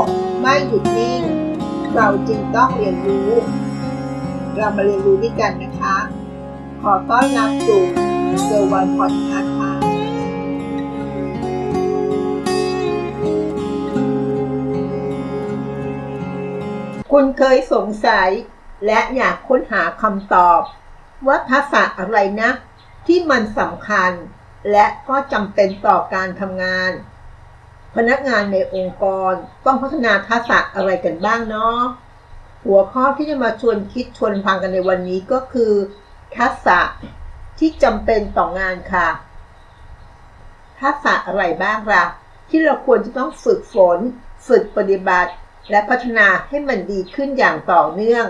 กไม่หยุดนิ่ง เราจึงต้องเรียนรู้ เรามาเรียนรู้ด้วยกันนะคะ ขอต้อนรับสู่เซอร์วันพอดคาส์ค่ะคุณเคยสงสัยและอยากค้นหาคำตอบ ว่าทักษะอะไรนะ ที่มันสำคัญ และก็จำเป็นต่อการทำงาน พนักงานในองค์กรต้องพัฒนาทักษะอะไรกันบ้างเนาะหัวข้อที่จะมาชวนคิดชวนฟังกันในวันนี้ก็คือ ทักษะที่จำเป็นต่องานค่ะ ทักษะอะไรบ้างล่ะ ที่เราควรจะต้องฝึกฝน ฝึกปฏิบัติ และพัฒนาให้มันดีขึ้นอย่างต่อเนื่อง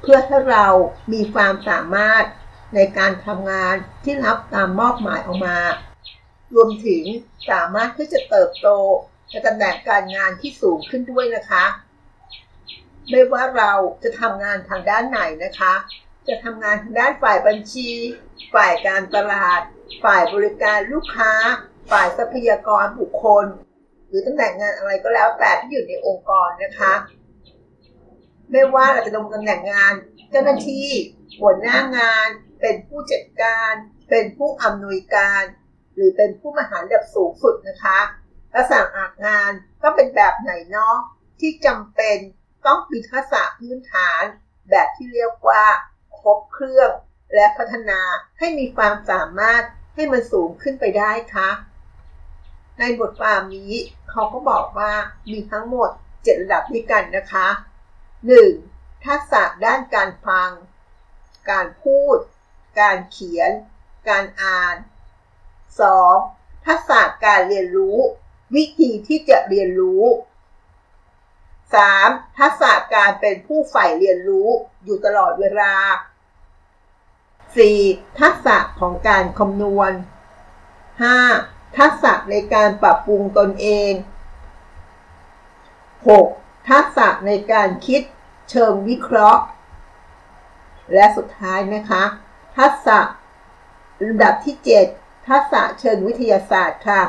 เพื่อให้เรามีความสามารถในการทำงานที่รับตามมอบหมายออกมา รวมถึงสามารถที่จะเติบโตในตำแหน่งการงานที่สูงขึ้นด้วยนะคะ ไม่ว่าเราจะทำงานทางด้านไหนนะคะ จะทำงานทางด้านฝ่ายบัญชี ฝ่ายการตลาด ฝ่ายบริการลูกค้า ฝ่ายทรัพยากรบุคคล หรือตำแหน่งงานอะไรก็แล้วแต่ที่อยู่ในองค์กรนะคะ ไม่ว่าเราจะลงตำแหน่งงานเจ้าหน้าที่หัวหน้างาน เป็นผู้จัดการ เป็นผู้อำนวยการ หรือเป็นผู้บริหารดับสูงสุดนะคะลักษณะอาางานต้องเป็นแบบไหนเนาะที่จำเป็นต้องมีทักษะพื้นฐาน แบบที่เรียกว่า ครบเครื่อง และพัฒนาให้มีความสามารถให้มันสูงขึ้นไปได้ค่ะในบทความนี้เขาก็บอกว่ามีทั้งหมด 7 ระดับด้วยกันนะคะ 1. ทักษะด้านการฟัง การพูด การเขียน การอ่าน 2. ทักษะการเรียนรู้ วิธีที่จะเรียนรู้ 3. ทักษะการเป็นผู้ใฝ่เรียนรู้อยู่ตลอดเวลา 4. ทักษะของการคำนวณ 5. ทักษะในการปรับปรุงตนเอง 6. ทักษะในการคิดเชิงวิเคราะห์ และสุดท้ายนะคะ ทักษะระดับที่ 7 ทักษะเชิงวิทยาศาสตร์ค่ะ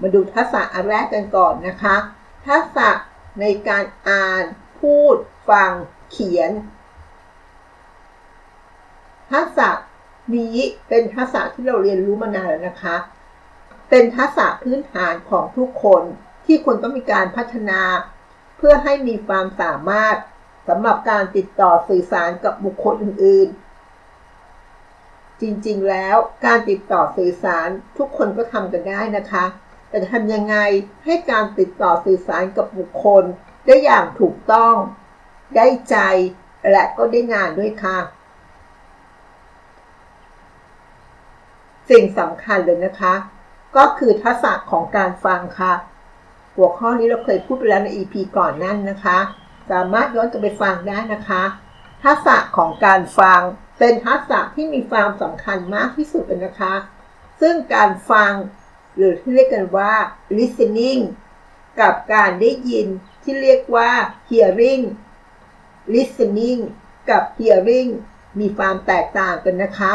มาดูทักษะอันแรกกันก่อนนะคะ ทักษะในการอ่าน พูด ฟัง เขียน ทักษะนี้เป็นทักษะที่เราเรียนรู้มานานแล้วนะคะ เป็นทักษะพื้นฐานของทุกคนที่ควรต้องมีการพัฒนา เพื่อให้มีความสามารถสำหรับการติดต่อสื่อสารกับบุคคลอื่นๆ จริงๆ แล้วการติดต่อสื่อสารทุกคนก็ทำกันได้นะคะ แต่ทำยังไงให้การติดต่อสื่อสารกับบุคคล ได้อย่างถูกต้อง ได้ใจและก็ได้งานด้วยค่ะ สิ่งสำคัญเลยนะคะ ก็คือทักษะของการฟังค่ะ หัวข้อนี้เราเคยพูดไปแล้วใน EP ก่อนนั่นนะคะ สามารถย้อนกลับไปฟังได้นะคะ ทักษะของการฟัง เป็นทักษะที่มีความสำคัญมากที่สุดเลยนะคะ ซึ่งการฟังหรือที่เรียกกันว่า listening กับการได้ยินที่เรียกว่า hearing listening กับ hearing มีความแตกต่างกันนะคะ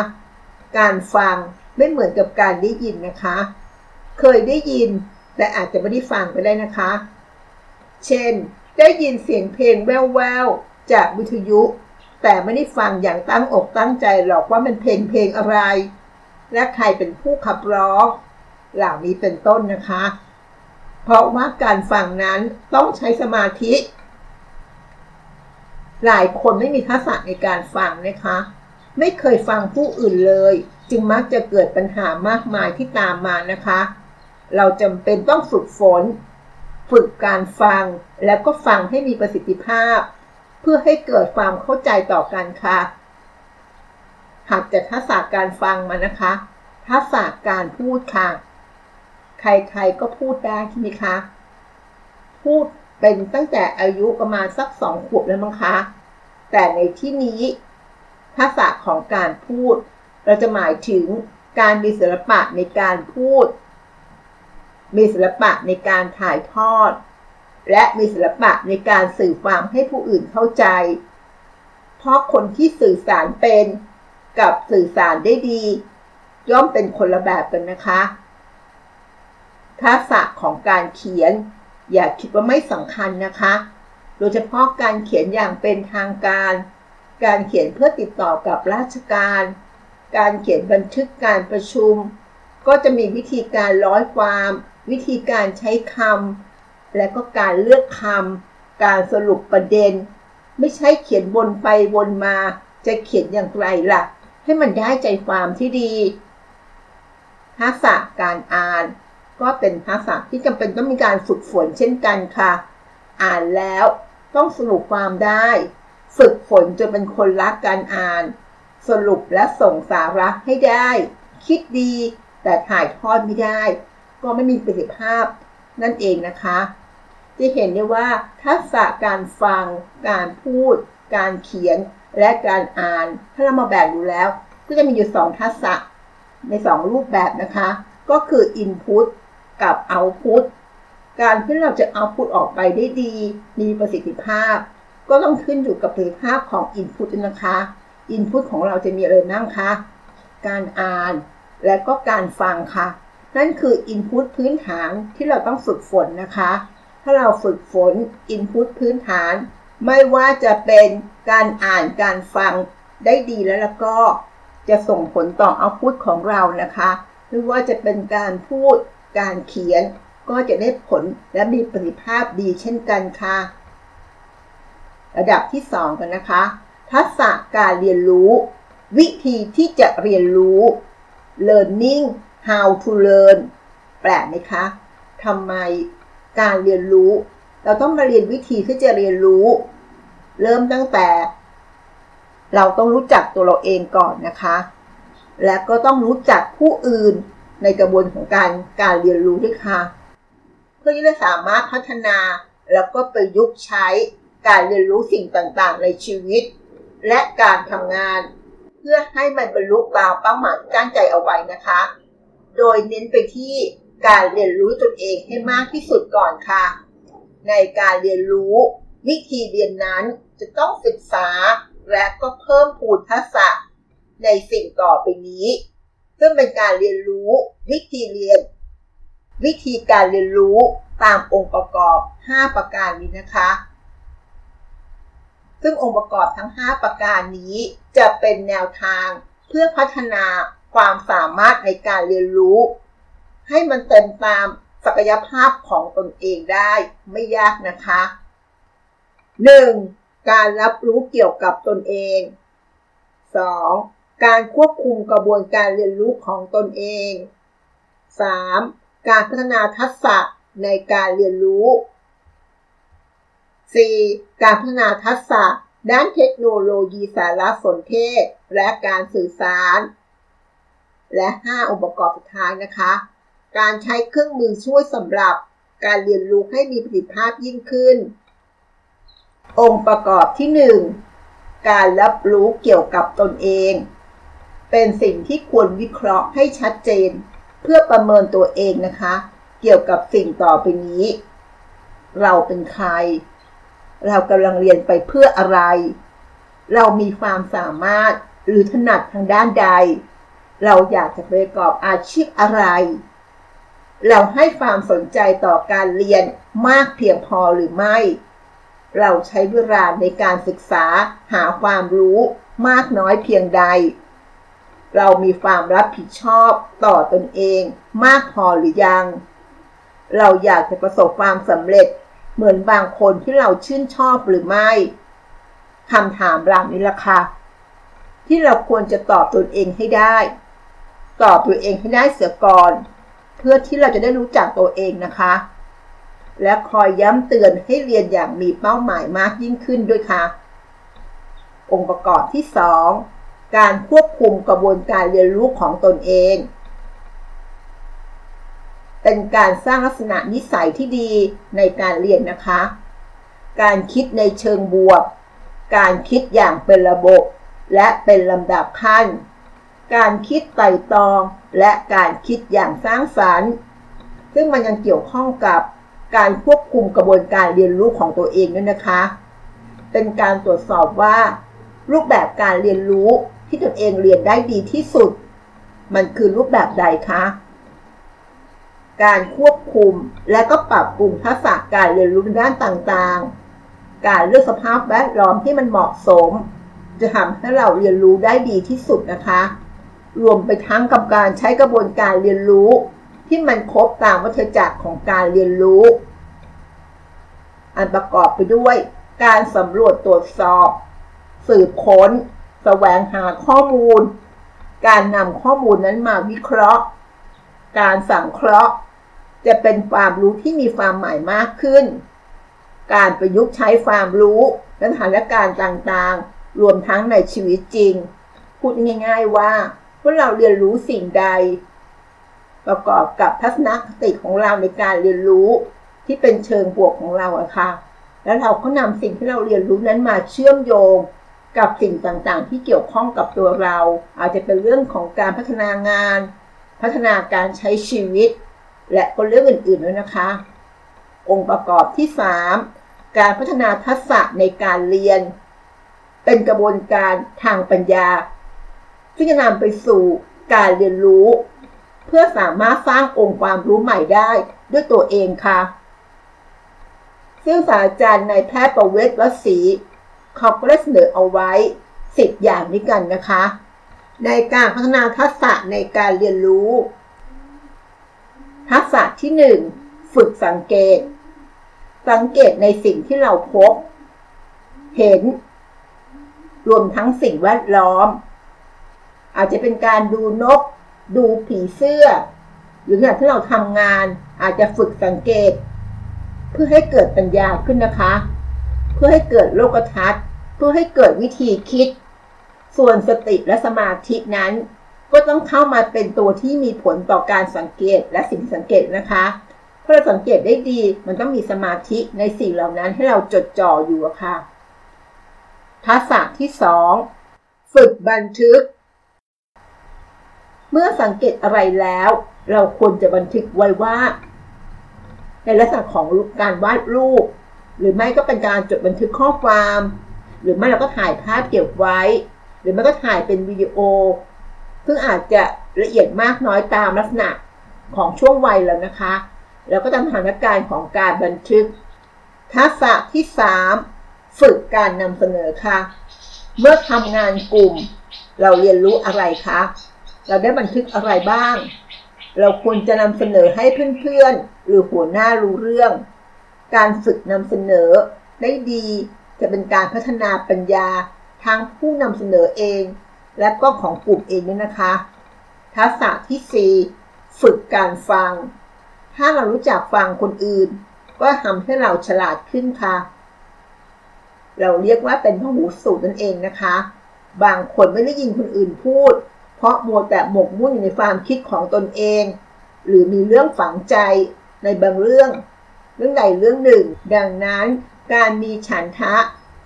การฟังไม่เหมือนกับการได้ยินนะคะ เคยได้ยินแต่อาจจะไม่ได้ฟังไปได้นะคะ เช่น ได้ยินเสียงเพลงแว่วๆจากวิทยุ แต่ไม่ได้ฟังอย่างตั้งอกตั้งใจหรอกว่ามันเพลงเพลงอะไร และใครเป็นผู้ขับร้อง เหล่านี้เป็นต้นนะคะ เพราะว่าการฟังนั้นต้องใช้สมาธิ หลายคนไม่มีทักษะในการฟังนะคะ ไม่เคยฟังผู้อื่นเลย จึงมักจะเกิดปัญหามากมายที่ตามมานะคะ เราจำเป็นต้องฝึกฝน ฝึกการฟังแล้วก็ฟังให้มีประสิทธิภาพ เพื่อให้เกิดความเข้าใจต่อกันค่ะหากจะทักษะการฟังมานะคะ ทักษะการพูดค่ะ ใครๆก็พูดได้ใช่ไหมคะ พูดเป็นตั้งแต่อายุประมาณสักสองขวบแล้วมั้งคะ แต่ในที่นี้ทักษะของการพูด เราจะหมายถึงการมีศิลปะในการพูด มีศิลปะในการถ่ายทอด และมีศิลปะในการสื่อความให้ผู้อื่นเข้าใจ เพราะคนที่สื่อสารเป็นกับสื่อสารได้ดี ย่อมเป็นคนละแบบกันนะคะ ทักษะของการเขียน อย่าคิดว่าไม่สำคัญนะคะ โดยเฉพาะการเขียนอย่างเป็นทางการ การเขียนเพื่อติดต่อกับราชการ การเขียนบันทึกการประชุม ก็จะมีวิธีการร้อยความ วิธีการใช้คำ และก็การเลือกคำการสรุปประเด็น ไม่ใช่เขียนวนไปวนมา จะเขียนอย่างไรล่ะ ให้มันได้ใจความที่ดีทักษะการอ่าน ก็เป็นทักษะที่จำเป็นต้องมีการฝึกฝนเช่นกันค่ะ อ่านแล้วต้องสรุปความได้ ฝึกฝนจนเป็นคนรักการอ่าน สรุปและส่งสาระให้ได้ คิดดีแต่ถ่ายทอดไม่ได้ ก็ไม่มีประสิทธิภาพนั่นเองนะคะ จะเห็นได้ว่าทักษะการฟัง การพูด การเขียน และการอ่าน ถ้าเรามาแบ่งดูแล้ว ก็จะมีอยู่ 2 ทักษะใน 2 รูปแบบนะคะ ก็คือ Input กับ Output การที่เราจะเอาพุตออกไปได้ดี มีประสิทธิภาพ ก็ต้องขึ้นอยู่กับประสิทธิภาพของ Input นะคะ Input ของเราจะมีอะไรบ้างคะ การอ่านและก็การฟังค่ะ นั่นคือ Input พื้นฐานที่เราต้องฝึกฝนนะคะ ถ้าเราฝึกฝน Input พื้นฐาน ไม่ว่าจะเป็นการอ่านการฟังได้ดีแล้วแล้วก็จะส่งผลต่อเอาพุตของเรานะคะไม่ว่าจะเป็นการพูดการเขียน ก็จะได้ผลและมีประสิทธิภาพดีเช่นกันค่ะ ระดับที่ 2 กันนะคะ ทักษะการเรียนรู้ วิธีที่จะเรียนรู้ learning how to learn แปลกไหมคะทำไม การเรียนรู้ เราต้องมาเรียนวิธีที่จะเรียนรู้ เริ่มตั้งแต่ เราต้องรู้จักตัวเราเองก่อนนะคะ และก็ต้องรู้จักผู้อื่นในกระบวนของการการเรียนรู้ด้วยค่ะ เพื่อที่จะสามารถพัฒนาแล้วก็ประยุกต์ใช้การเรียนรู้สิ่งต่างๆ ในชีวิต และการทำงาน เพื่อให้มันบรรลุตามเป้าหมายที่ตั้งใจเอาไว้นะคะ โดยเน้นไปที่ การเรียนรู้ตนเองให้มากที่สุดก่อนค่ะ ในการเรียนรู้ วิธีเรียนนั้นจะต้องศึกษาและก็เพิ่มพูนทักษะ ในสิ่งต่อไปนี้ ซึ่งเป็นการเรียนรู้วิธีเรียน วิธีการเรียนรู้ตามองค์ประกอบ 5 ประการนี้นะคะ ซึ่งองค์ประกอบทั้ง 5 ประการนี้จะเป็นแนวทางเพื่อพัฒนาความสามารถในการเรียนรู้ ให้มันเต็มตามศักยภาพของตนเองได้ไม่ยากนะคะ 1. การรับรู้เกี่ยวกับตนเอง 2. การควบคุมกระบวนการเรียนรู้ของตนเอง 3. การพัฒนาทักษะในการเรียนรู้ 4. การพัฒนาทักษะด้านเทคโนโลยีสารสนเทศ และการสื่อสาร และ 5 องค์ประกอบสุดท้ายนะคะ การใช้เครื่องมือช่วยสำหรับการเรียนรู้ให้มีประสิทธิภาพยิ่งขึ้น องค์ประกอบที่ 1 การรับรู้เกี่ยวกับตนเอง เป็นสิ่งที่ควรวิเคราะห์ให้ชัดเจน เพื่อประเมินตัวเองนะคะ เกี่ยวกับสิ่งต่อไปนี้ เราเป็นใคร เรากำลังเรียนไปเพื่ออะไร เรามีความสามารถหรือถนัดทางด้านใด เราอยากจะประกอบอาชีพอะไร เราให้ความสนใจต่อการเรียนมากเพียงพอหรือไม่ เราใช้เวลาในการศึกษาหาความรู้มากน้อยเพียงใด เรามีความรับผิดชอบต่อตนเองมากพอหรือยัง เราอยากจะประสบความสำเร็จเหมือนบางคนที่เราชื่นชอบหรือไม่คำถามเหล่านี้ล่ะค่ะที่เราควรจะตอบตนเองให้ได้ ตอบตัวเองให้ได้เสียก่อน เพื่อที่เราจะได้รู้จักตัวเองนะคะ และคอยย้ำเตือนให้เรียนอย่างมีเป้าหมายมากยิ่งขึ้นด้วยค่ะ องค์ประกอบที่ 2 การควบคุมกระบวนการเรียนรู้ของตนเอง เป็นการสร้างลักษณะนิสัยที่ดีในการเรียนนะคะ การคิดในเชิงบวก การคิดอย่างเป็นระบบ และเป็นลำดับขั้น การคิดไต่ตอง และการคิดอย่างสร้างสรรค์ ซึ่งมันยังเกี่ยวข้องกับการควบคุมกระบวนการเรียนรู้ของตัวเองด้วยนะคะ เป็นการตรวจสอบว่า รูปแบบการเรียนรู้ที่ตนเองเรียนได้ดีที่สุด มันคือรูปแบบใดคะ การควบคคุมและก็ปรับปรุงทักษะการเรียนรู้ด้านต่างๆ การเลือกสภาพแวดล้อมที่มันเหมาะสม จะทำให้เราเรียนรู้ได้ดีที่สุดนะคะ รวมไปทั้งกับการใช้กระบวนการเรียนรู้ ที่มันครบตามวัฏจักรของการเรียนรู้ อันประกอบไปด้วยการสำรวจตรวจสอบ สืบค้น แสวงหาข้อมูล การนำข้อมูลนั้นมาวิเคราะห์ การสังเคราะห์ จะเป็นความรู้ที่มีความหมายมากขึ้น การประยุกต์ใช้ความรู้สถานการณ์ต่างๆ รวมทั้งในชีวิตจริง พูดง่าย ๆว่า เมื่อเราเรียนรู้สิ่งใด ประกอบกับทัศนคติของเราในการเรียนรู้ที่เป็นเชิงบวกของเราอะค่ะ แล้วเราก็นำสิ่งที่เราเรียนรู้นั้นมาเชื่อมโยงกับสิ่งต่างๆ ที่เกี่ยวข้องกับตัวเรา อาจจะเป็นเรื่องของการพัฒนางาน พัฒนาการใช้ชีวิต และก็เรื่องอื่นๆด้วยนะคะ องค์ประกอบที่ 3 การพัฒนาทักษะในการเรียน เป็นกระบวนการทางปัญญา ที่จะนำไปสู่การเรียนรู้ เพื่อสามารถสร้างองค์ความรู้ใหม่ได้ด้วยตัวเองค่ะ ซึ่งศาสตราจารย์นายแพทย์ประเวศวสีเขาก็ได้เสนอเอาไว้สิบอย่างนี้กันนะคะ ในการพัฒนาทักษะในการเรียนรู้ ทักษะที่หนึ่งฝึกสังเกต สังเกตในสิ่งที่เราพบ เห็น รวมทั้งสิ่งแวดล้อม อาจจะเป็นการดูนก ดูผีเสื้อ หรือขณะที่เราทำงาน อาจจะฝึกสังเกต เพื่อให้เกิดปัญญาขึ้นนะคะ เพื่อให้เกิดโลกทัศน์ เพื่อให้เกิดวิธีคิด ส่วนสติและสมาธินั้น ก็ต้องเข้ามาเป็นตัวที่มีผลต่อการสังเกตและสิ่งสังเกตนะคะเพราะเราสังเกตได้ดี มันต้องมีสมาธิในสิ่งเหล่านั้นให้เราจดจ่ออยู่ค่ะ ทักษะที่สองฝึกบันทึก เมื่อสังเกตอะไรแล้ว เราควรจะบันทึกไว้ว่า ในลักษณะของการวาดรูป หรือไม่ก็เป็นการจดบันทึกข้อความ หรือไม่เราก็ถ่ายภาพเก็บไว้ หรือไม่ก็ถ่ายเป็นวิดีโอ ซึ่งอาจจะละเอียดมากน้อยตามลักษณะของช่วงวัยแล้วนะคะ แล้วก็ตามสถานการณ์ของการบันทึก ทักษะที่ 3 ฝึกการนำเสนอค่ะ เมื่อทำงานกลุ่ม เราเรียนรู้อะไรคะ เราได้บันทึกอะไรบ้าง เราควรจะนำเสนอให้เพื่อนๆ หรือหัวหน้ารู้เรื่อง การฝึกนำเสนอได้ดีจะเป็นการพัฒนาปัญญาทางผู้นำเสนอเอง และก็ของกลุ่มเองด้วยนะคะ ทักษะที่ 4 ฝึกการฟัง ถ้าเรารู้จักฟังคนอื่น ก็ทำให้เราฉลาดขึ้นค่ะ เราเรียกว่าเป็นพหูสูตรนั่นเองนะคะ บางคนไม่ได้ยินคนอื่นพูด เพราะมัวแต่หมกมุ่นอยู่ในความคิดของตนเอง หรือมีเรื่องฝังใจในบางเรื่อง เรื่องใดเรื่องหนึ่ง ดังนั้นการมีฉันทะ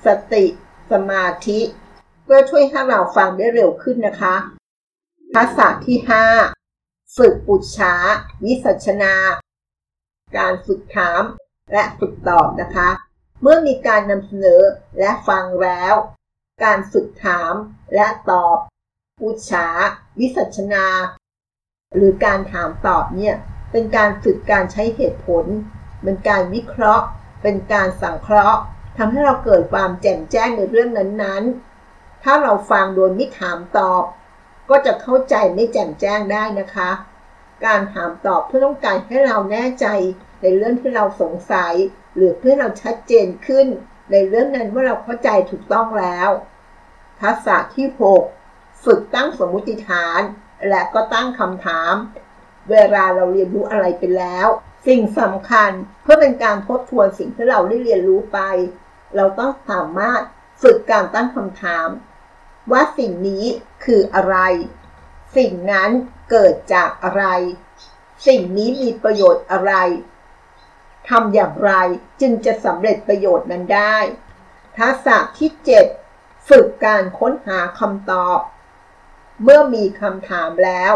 สติ สมาธิเพื่อช่วยให้เราฟังได้เร็วขึ้นนะคะทักษะที่ 5 ฝึกปุจฉาวิสัชนา การฝึกถามและฝึกตอบนะคะ เมื่อมีการนำเสนอและฟังแล้ว การฝึกถามและตอบ อุชาวิสัชนา หรือการถามตอบเนี่ย เป็นการฝึกการใช้เหตุผล เป็นการวิเคราะห์ เป็นการสังเคราะห์ทำให้เราเกิดความแจ่มแจ้งในเรื่องนั้นๆ ถ้าเราฟังโดยไม่ถามตอบ ก็จะเข้าใจไม่แจ่มแจ้งได้นะคะ การถามตอบเพื่อต้องการให้เราแน่ใจในเรื่องที่เราสงสัย หรือเพื่อเราชัดเจนขึ้น ในเรื่องนั้นว่าเราเข้าใจถูกต้องแล้ว ทักษะที่ 6 ฝึกตั้งสมมุติฐาน และก็ตั้งคำถาม เวลาเราเรียนรู้อะไรไปแล้ว สิ่งสำคัญเพื่อเป็นการทบทวนสิ่งที่เราได้เรียนรู้ไป เราต้องสามารถฝึกการตั้งคำถาม ว่าสิ่งนี้คืออะไร สิ่งนั้นเกิดจากอะไร สิ่งนี้มีประโยชน์อะไรทำอย่างไรจึงจะสำเร็จประโยชน์นั้นได้ ทักษะที่ 7 ฝึกการค้นหาคำตอบ เมื่อมีคำถามแล้ว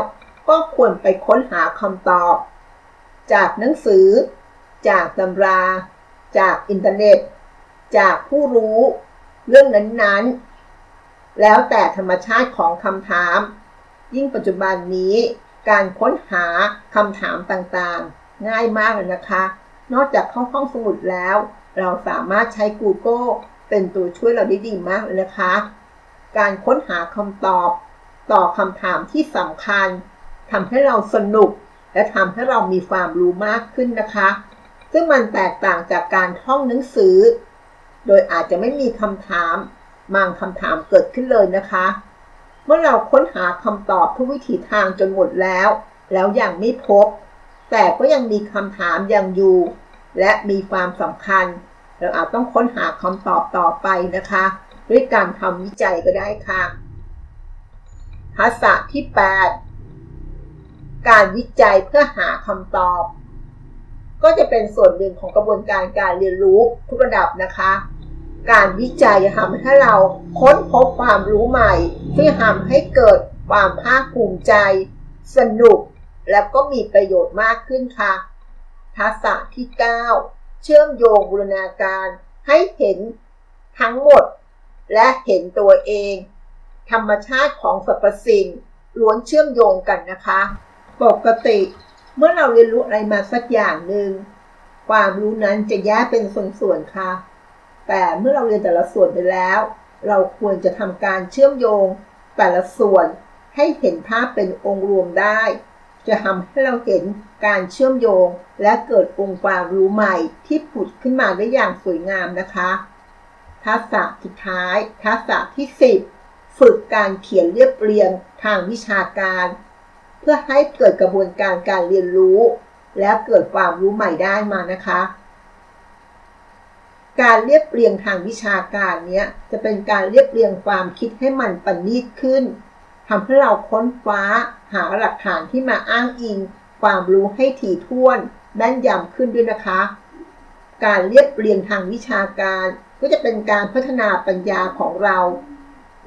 ก็ควรไปค้นหาคำตอบ จากหนังสือ จากตำรา จากอินเทอร์เน็ต จากผู้รู้ เรื่องนั้นๆ แล้วแต่ธรรมชาติของคำถาม ยิ่งปัจจุบันนี้การค้นหาคำถามต่างๆ ง่ายมากเลยนะคะ นอกจากเข้าห้องสมุดแล้ว เราสามารถใช้ Google เป็นตัวช่วยเราได้ดีมากเลยนะคะ การค้นหาคำตอบ ต่อคำถามที่สำคัญทำให้เราสนุก และทำให้เรามีความรู้มากขึ้นนะคะ ซึ่งมันแตกต่างจากการท่องหนังสือ โดยอาจจะไม่มีคำถามบางคำถามเกิดขึ้นเลยนะคะ เมื่อเราค้นหาคำตอบทุกวิถีทางจนหมดแล้ว แล้วยังไม่พบ แต่ก็ยังมีคำถามยังอยู่ และมีความสำคัญ เราอาจต้องค้นหาคำตอบต่อไปนะคะ ด้วยการทำวิจัยก็ได้ค่ะ ทักษะที่ 8 การวิจัยเพื่อหาคำตอบ ก็จะเป็นส่วนหนึ่งของกระบวนการการเรียนรู้ทุกระดับนะคะ การวิจัยจะทำให้เราค้นพบความรู้ใหม่ที่ทำให้เกิดความภาคภูมิใจ สนุก และก็มีประโยชน์มากขึ้นค่ะ ทักษะที่ 9 เชื่อมโยงบูรณาการให้เห็นทั้งหมด และเห็นตัวเอง ธรรมชาติของสรรพสิ่งล้วนเชื่อมโยงกันนะคะ ปกติ เมื่อเราเรียนรู้อะไรมาสักอย่างหนึ่งความรู้นั้นจะแยกเป็นส่วนๆค่ะ แต่เมื่อเราเรียนแต่ละส่วนไปแล้ว เราควรจะทำการเชื่อมโยงแต่ละส่วนให้เห็นภาพเป็นองค์รวมได้ จะทำให้เราเห็นการเชื่อมโยงและเกิดองค์ความรู้ใหม่ที่ผุดขึ้นมาได้อย่างสวยงามนะคะ ทักษะสุดท้าย ทักษะที่ 10 ฝึกการเขียนเรียบเรียงทางวิชาการ เพื่อให้เกิดกระบวนการการเรียนรู้ และเกิดความรู้ใหม่ได้มานะคะ การเรียบเรียงทางวิชาการเนี้ยจะเป็นการเรียบเรียงความคิดให้มันประณีตขึ้นทำให้เราค้นคว้าหาหลักฐานที่มาอ้างอิง ความรู้ให้ถี่ถ้วนแม่นยำขึ้นด้วยนะคะ การเรียบเรียงทางวิชาการ ก็จะเป็นการพัฒนาปัญญาของเรา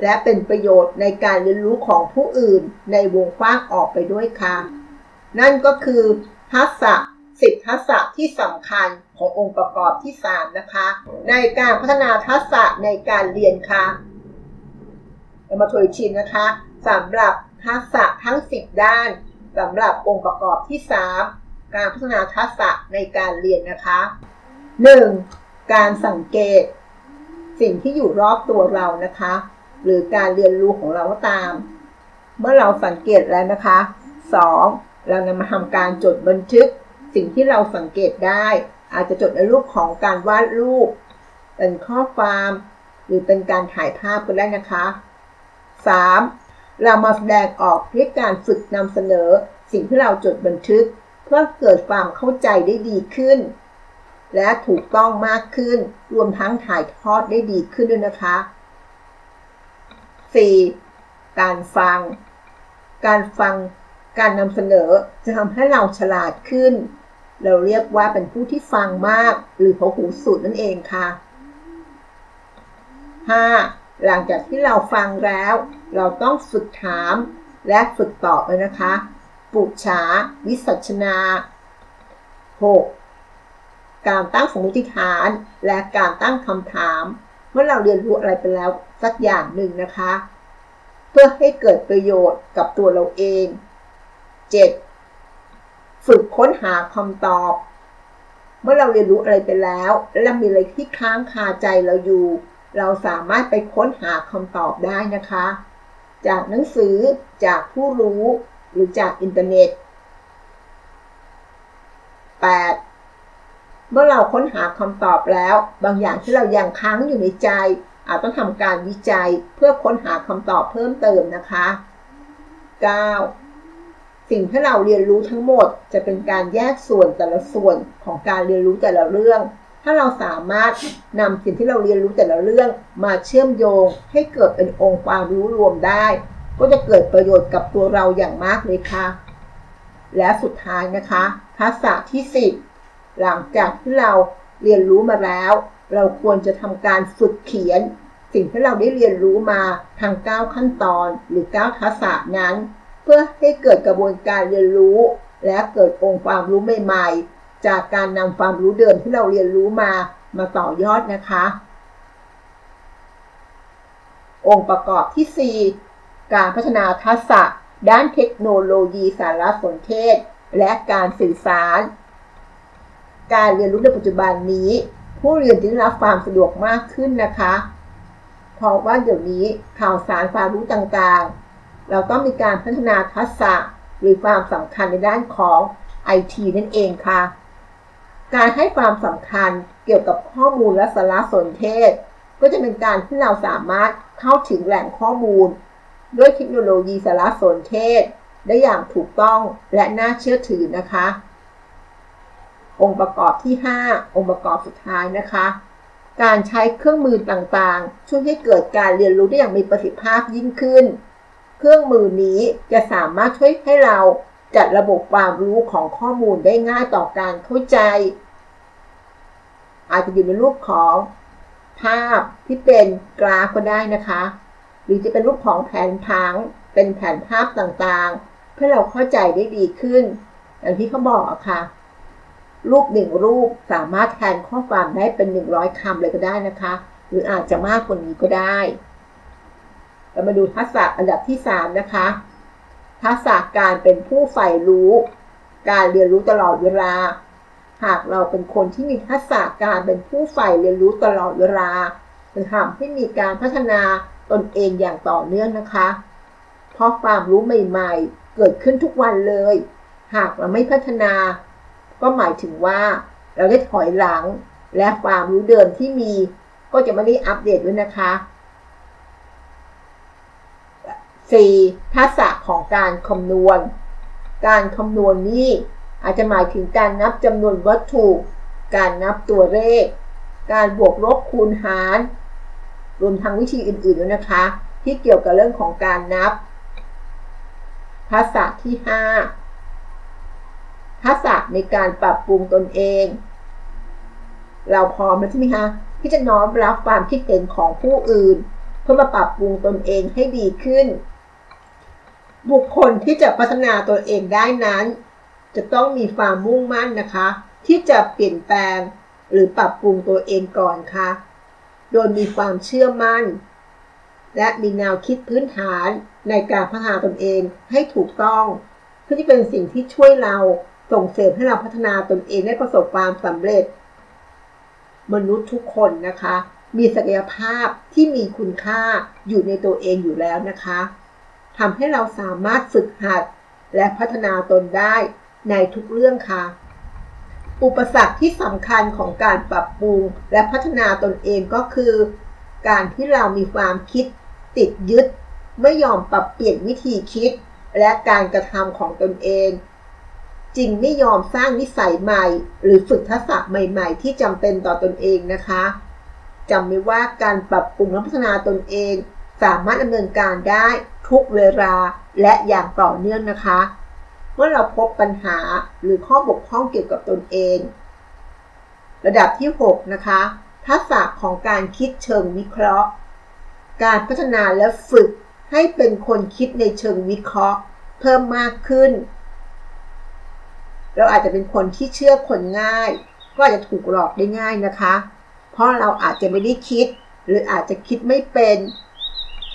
และเป็นประโยชน์ในการเรียนรู้ของผู้อื่นในวงกว้างออกไปด้วยค่ะ นั่นก็คือทักษะสิบทักษะที่สำคัญขององค์ประกอบที่ 3 นะคะ ในการพัฒนาทักษะในการเรียนค่ะเรามาทวนชินนะคะสำหรับทักษะทั้ง 10 ด้านสำหรับองค์ประกอบที่ 3 การพัฒนาทักษะในการเรียนนะคะ 1. การสังเกต สิ่งที่อยู่รอบตัวเรานะคะ หรือการเรียนรู้ของเราก็ตาม เมื่อเราสังเกตแล้วนะคะ 2. เรานำมาทำการจดบันทึก สิ่งที่เราสังเกตได้ อาจจะจดในรูปของการวาดรูป เป็นข้อความหรือเป็นการถ่ายภาพก็ได้นะคะ 3. เรามาแสดงออกด้วยการฝึกนำเสนอ สิ่งที่เราจดบันทึก เพื่อเกิดความเข้าใจได้ดีขึ้น และถูกต้องมากขึ้น รวมทั้งถ่ายทอดได้ดีขึ้นด้วยนะคะ 4. การฟัง การฟังการนำเสนอจะทำให้เราฉลาดขึ้น เราเรียกว่าเป็นผู้ที่ฟังมาก หรือพหูสูตรนั่นเองค่ะ 5. หลังจากที่เราฟังแล้ว เราต้องฝึกถามและฝึกตอบเลยนะคะปุจฉาวิสัชนา 6. การตั้งสมมติฐานและการตั้งคำถาม เมื่อเราเรียนรู้อะไรไปแล้ว สักอย่างหนึ่งนะคะ เพื่อให้เกิดประโยชน์กับตัวเราเอง 7. ฝึกค้นหาคำตอบ เมื่อเราเรียนรู้อะไรไปแล้ว และเรามีอะไรที่ค้างคาใจเราอยู่ เราสามารถไปค้นหาคำตอบได้นะคะ จากหนังสือจากผู้รู้หรือจากอินเทอร์เน็ต 8. เมื่อเราค้นหาคำตอบแล้ว บางอย่างที่เรายังค้างอยู่ในใจ อาจต้องทำการวิจัยเพื่อค้นหาคำตอบเพิ่มเติมนะคะ 9. สิ่งที่เราเรียนรู้ทั้งหมดจะเป็นการแยกส่วนแต่ละส่วนของการเรียนรู้แต่ละเรื่อง ถ้าเราสามารถนำสิ่งที่เราเรียนรู้แต่ละเรื่องมาเชื่อมโยงให้เกิดเป็นองค์ความรู้รวมได้ ก็จะเกิดประโยชน์กับตัวเราอย่างมากเลยค่ะ และสุดท้ายนะคะ ทักษะที่ 10 หลังจากที่เราเรียนรู้มาแล้ว เราควรจะทำการฝึกเขียน สิ่งที่เราได้เรียนรู้มาทาง 9 ขั้นตอนหรือ 9 ทักษะนั้น เพื่อให้เกิดกระบวนการเรียนรู้ และเกิดองค์ความรู้ใหม่ ๆ จากการนำความรู้เดิมที่เราเรียนรู้มามาต่อยอดนะคะ องค์ประกอบที่ 4 การพัฒนาทักษะ ด้านเทคโนโลยีสารสนเทศ และการสื่อสาร การเรียนรู้ในปัจจุบันนี้ ผู้เรียนจะได้รับความสะดวกมากขึ้นนะคะ เพราะว่าเดี๋ยวนี้ข่าวสารความรู้ต่างๆ เราต้องมีการพัฒนาทักษะหรือความสำคัญในด้านของ IT นั่นเองค่ะ การให้ความสำคัญเกี่ยวกับข้อมูลและสารสนเทศ ก็จะเป็นการที่เราสามารถเข้าถึงแหล่งข้อมูล ด้วยเทคโนโลยีสารสนเทศ ได้อย่างถูกต้องและน่าเชื่อถือนะคะ องค์ประกอบที่ 5 องค์ประกอบสุดท้ายนะคะ การใช้เครื่องมือต่างๆ ช่วยให้เกิดการเรียนรู้ได้อย่างมีประสิทธิภาพยิ่งขึ้น เครื่องมือนี้จะสามารถช่วยให้เราจัดระบบความรู้ของข้อมูลได้ง่ายต่อการเข้าใจ อาจจะอยู่ในรูปของภาพที่เป็นกราฟก็ได้นะคะ หรือจะเป็นรูปของแผนพังเป็นแผนภาพต่างๆ เพื่อเราเข้าใจได้ดีขึ้น อย่างที่เขาบอกอะค่ะ รูปหนึ่งรูปสามารถแทนข้อความได้เป็น100คำเลยก็ได้นะคะ หรืออาจจะมากกว่านี้ก็ได้ เรามาดูทักษะอันดับที่3นะคะ ทักษะการเป็นผู้ใฝ่รู้ การเรียนรู้ตลอดเวลา หากเราเป็นคนที่มีทักษะการเป็นผู้ใฝ่เรียนรู้ตลอดเวลาจะทำให้มีการพัฒนาตนเองอย่างต่อเนื่องนะคะ เพราะความรู้ใหม่ ๆ เกิดขึ้นทุกวันเลย หากเราไม่พัฒนา ก็หมายถึงว่าเราได้ถอยหลัง และความรู้เดิมที่มี ก็จะไม่ได้อัปเดตด้วยนะคะ 4. ทักษะของการคำนวณ การคำนวณนี้อาจจะหมายถึงการนับจำนวนวัตถุ การนับตัวเลข การบวกลบคูณหาร รวมทั้งวิธีอื่นๆด้วยนะคะ ที่เกี่ยวกับเรื่องของการนับทักษะที่ 5 ทักษะในการปรับปรุงตนเอง เราพร้อมแล้วใช่ไหมคะที่จะน้อมรับความคิดเห็นของผู้อื่น เพื่อมาปรับปรุงตนเองให้ดีขึ้น บุคคลที่จะพัฒนาตัวเองได้นั้น จะต้องมีความมุ่งมั่นนะคะ ที่จะเปลี่ยนแปลงหรือปรับปรุงตัวเองก่อนค่ะ โดยมีความเชื่อมั่น และมีแนวคิดพื้นฐานในการพัฒนาตนเองให้ถูกต้องเพื่อที่เป็นสิ่งที่ช่วยเรา ส่งเสริมให้เราพัฒนาตนเองได้ประสบความสำเร็จ มนุษย์ทุกคนนะคะ มีศักยภาพที่มีคุณค่าอยู่ในตัวเองอยู่แล้วนะคะทำให้เราสามารถฝึกหัดและพัฒนาตนได้ในทุกเรื่องค่ะ อุปสรรคที่สำคัญของการปรับปรุงและพัฒนาตนเองก็คือ การที่เรามีความคิดติดยึด ไม่ยอมปรับเปลี่ยนวิธีคิด และการกระทำของตนเอง จริงไม่ยอมสร้างนิสัยใหม่ หรือฝึกทักษะใหม่ ๆ ที่จำเป็นต่อตนเองนะคะจำไว้ว่าการปรับปรุงและพัฒนาตนเอง สามารถดำเนินการได้ทุกเวลาและอย่างต่อเนื่องนะคะ เมื่อเราพบปัญหาหรือข้อบกพร่องเกี่ยวกับตนเอง ระดับที่ 6 นะคะ ทักษะของการคิดเชิงวิเคราะห์ การพัฒนาและฝึกให้เป็นคนคิดในเชิงวิเคราะห์ เพิ่มมากขึ้น เราอาจจะเป็นคนที่เชื่อคนง่าย ก็อาจจะถูกหลอกได้ง่ายนะคะ เพราะเราอาจจะไม่ได้คิด หรืออาจจะคิดไม่เป็น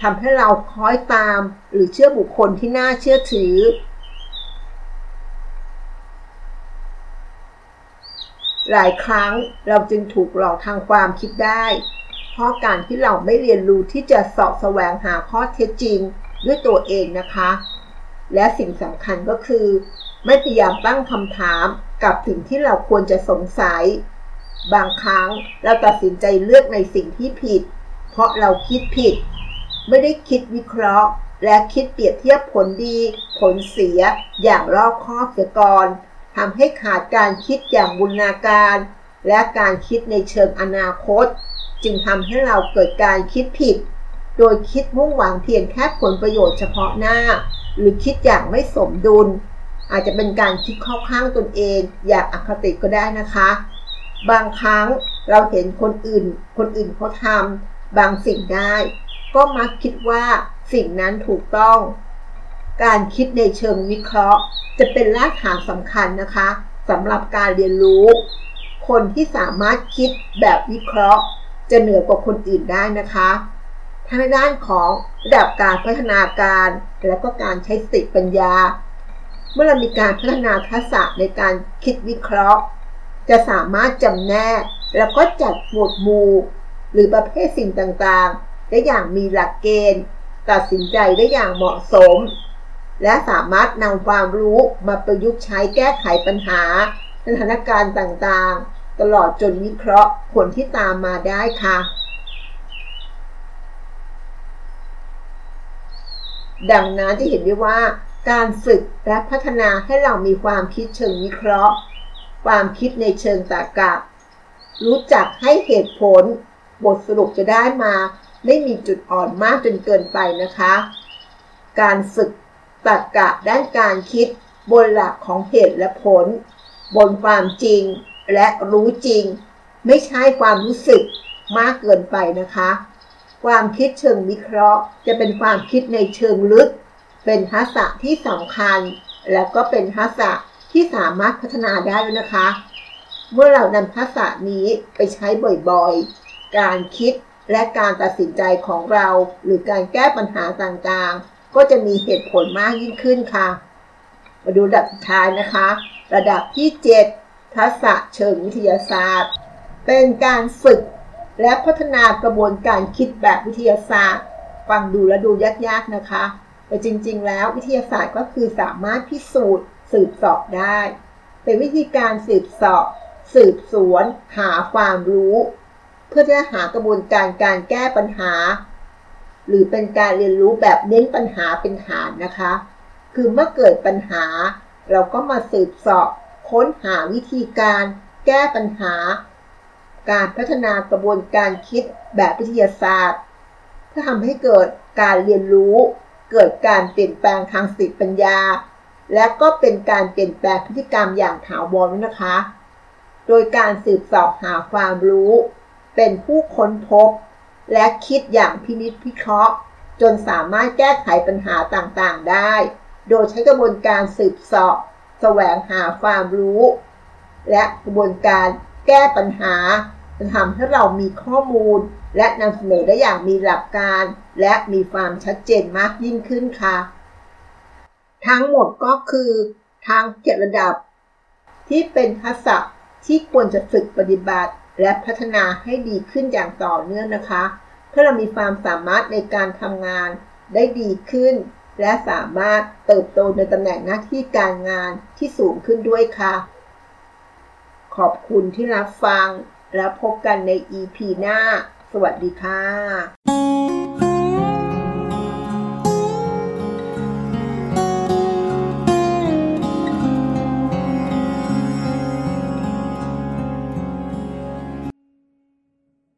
ทำให้เราคล้อยตามหรือเชื่อบุคคลที่น่าเชื่อถือ หลายครั้งเราจึงถูกหลอกทางความคิดได้ เพราะการที่เราไม่เรียนรู้ที่จะสอบแสวงหาข้อเท็จจริงด้วยตัวเองนะคะ และสิ่งสำคัญก็คือ ไม่พยายามตั้งคำถามกับสิ่งที่เราควรจะสงสัย บางครั้งเราตัดสินใจเลือกในสิ่งที่ผิด เพราะเราคิดผิด ไม่ได้คิดวิเคราะห์ และคิดเปรียบเทียบผลดี ผลเสีย อย่างรอบคอบเสียก่อนทำให้ขาดการคิดอย่างบุญนาการ และการคิดในเชิงอนาคต จึงทำให้เราเกิดการคิดผิด โดยคิดมุ่งหวังเพียงแค่ผลประโยชน์เฉพาะหน้า หรือคิดอย่างไม่สมดุล อาจจะเป็นการคิดเข้าข้างตนเองอย่างอคติก็ได้นะคะ บางครั้งเราเห็นคนอื่น คนอื่นเขาทำบางสิ่งได้ ก็มักคิดว่าสิ่งนั้นถูกต้อง การคิดในเชิงวิเคราะห์ จะเป็นรากฐานสำคัญนะคะสำหรับการเรียนรู้ คนที่สามารถคิดแบบวิเคราะห์ จะเหนือกว่าคนอื่นได้นะคะทั้งในด้านของระดับการพัฒนาการ และก็การใช้สติปัญญา เมื่อเรามีการพัฒนาทักษะในการคิดวิเคราะห์ จะสามารถจำแนก แล้วก็จัดหมวดหมู่ หรือประเภทสิ่งต่างๆ ได้อย่างมีหลักเกณฑ์ ตัดสินใจได้อย่างเหมาะสม และสามารถนำความรู้มาประยุกต์ใช้แก้ไขปัญหาสถานการณ์ต่างๆ ตลอดจนวิเคราะห์ผลที่ตามมาได้ค่ะดังนั้นจะเห็นได้ว่า การฝึกและพัฒนาให้เรามีความคิดเชิงวิเคราะห์ ความคิดในเชิงตรรกะ รู้จักให้เหตุผล บทสรุปจะได้มา ไม่มีจุดอ่อนมากจนเกินไปนะคะ การฝึกตรรกะด้านการคิด บนหลักของเหตุและผล บนความจริงและรู้จริง ไม่ใช่ความรู้สึกมากเกินไปนะคะ ความคิดเชิงวิเคราะห์ จะเป็นความคิดในเชิงลึก เป็นทักษะที่สำคัญ และก็เป็นทักษะที่สามารถพัฒนาได้ด้วยนะคะ เมื่อเรานำทักษะนี้ไปใช้บ่อยๆ การคิดและการตัดสินใจของเรา หรือการแก้ปัญหาต่างๆ ก็จะมีเหตุผลมากยิ่งขึ้นค่ะ มาดูระดับสุดท้ายนะคะ ระดับที่ 7 ทักษะเชิงวิทยาศาสตร์ เป็นการฝึกและพัฒนากระบวนการคิดแบบวิทยาศาสตร์ ฟังดูและดูยากๆนะคะ แต่จริง ๆ แล้ววิทยาศาสตร์ก็คือสามารถพิสูจน์ สืบสอบได้ เป็นวิธีการสืบสอบ สืบสวน หาความรู้ เพื่อจะหากระบวนการการแก้ปัญหา หรือเป็นการเรียนรู้แบบเน้นปัญหาเป็นฐานนะคะ คือเมื่อเกิดปัญหา เราก็มาสืบสอบค้นหาวิธีการแก้ปัญหา การพัฒนากระบวนการคิดแบบวิทยาศาสตร์ เพื่อทำให้เกิดการเรียนรู้ เกิดการเปลี่ยนแปลงทางสติปัญญา และก็เป็นการเปลี่ยนแปลงพฤติกรรมอย่างถาวรนะคะ โดยการสืบสอบหาความรู้ เป็นผู้ค้นพบ และคิดอย่างพินิจพิเคราะห์ จนสามารถแก้ไขปัญหาต่างๆได้ โดยใช้กระบวนการสืบสอบแสวงหาความรู้ และกระบวนการแก้ปัญหา จะทำให้เรามีข้อมูล และนำเสนอได้อย่างมีหลักการ และมีความชัดเจนมากยิ่งขึ้นค่ะ ทั้งหมดก็คือทางเจ็ดระดับ ที่เป็นทักษะที่ควรจะฝึกปฏิบัติ และพัฒนาให้ดีขึ้นอย่างต่อเนื่องนะคะ เพื่อเรามีความสามารถในการทำงานได้ดีขึ้น และสามารถเติบโตในตำแหน่งหน้าที่การงานที่สูงขึ้นด้วยค่ะ ขอบคุณที่รับฟัง แล้วพบกันใน EP หน้า สวัสดีค่ะ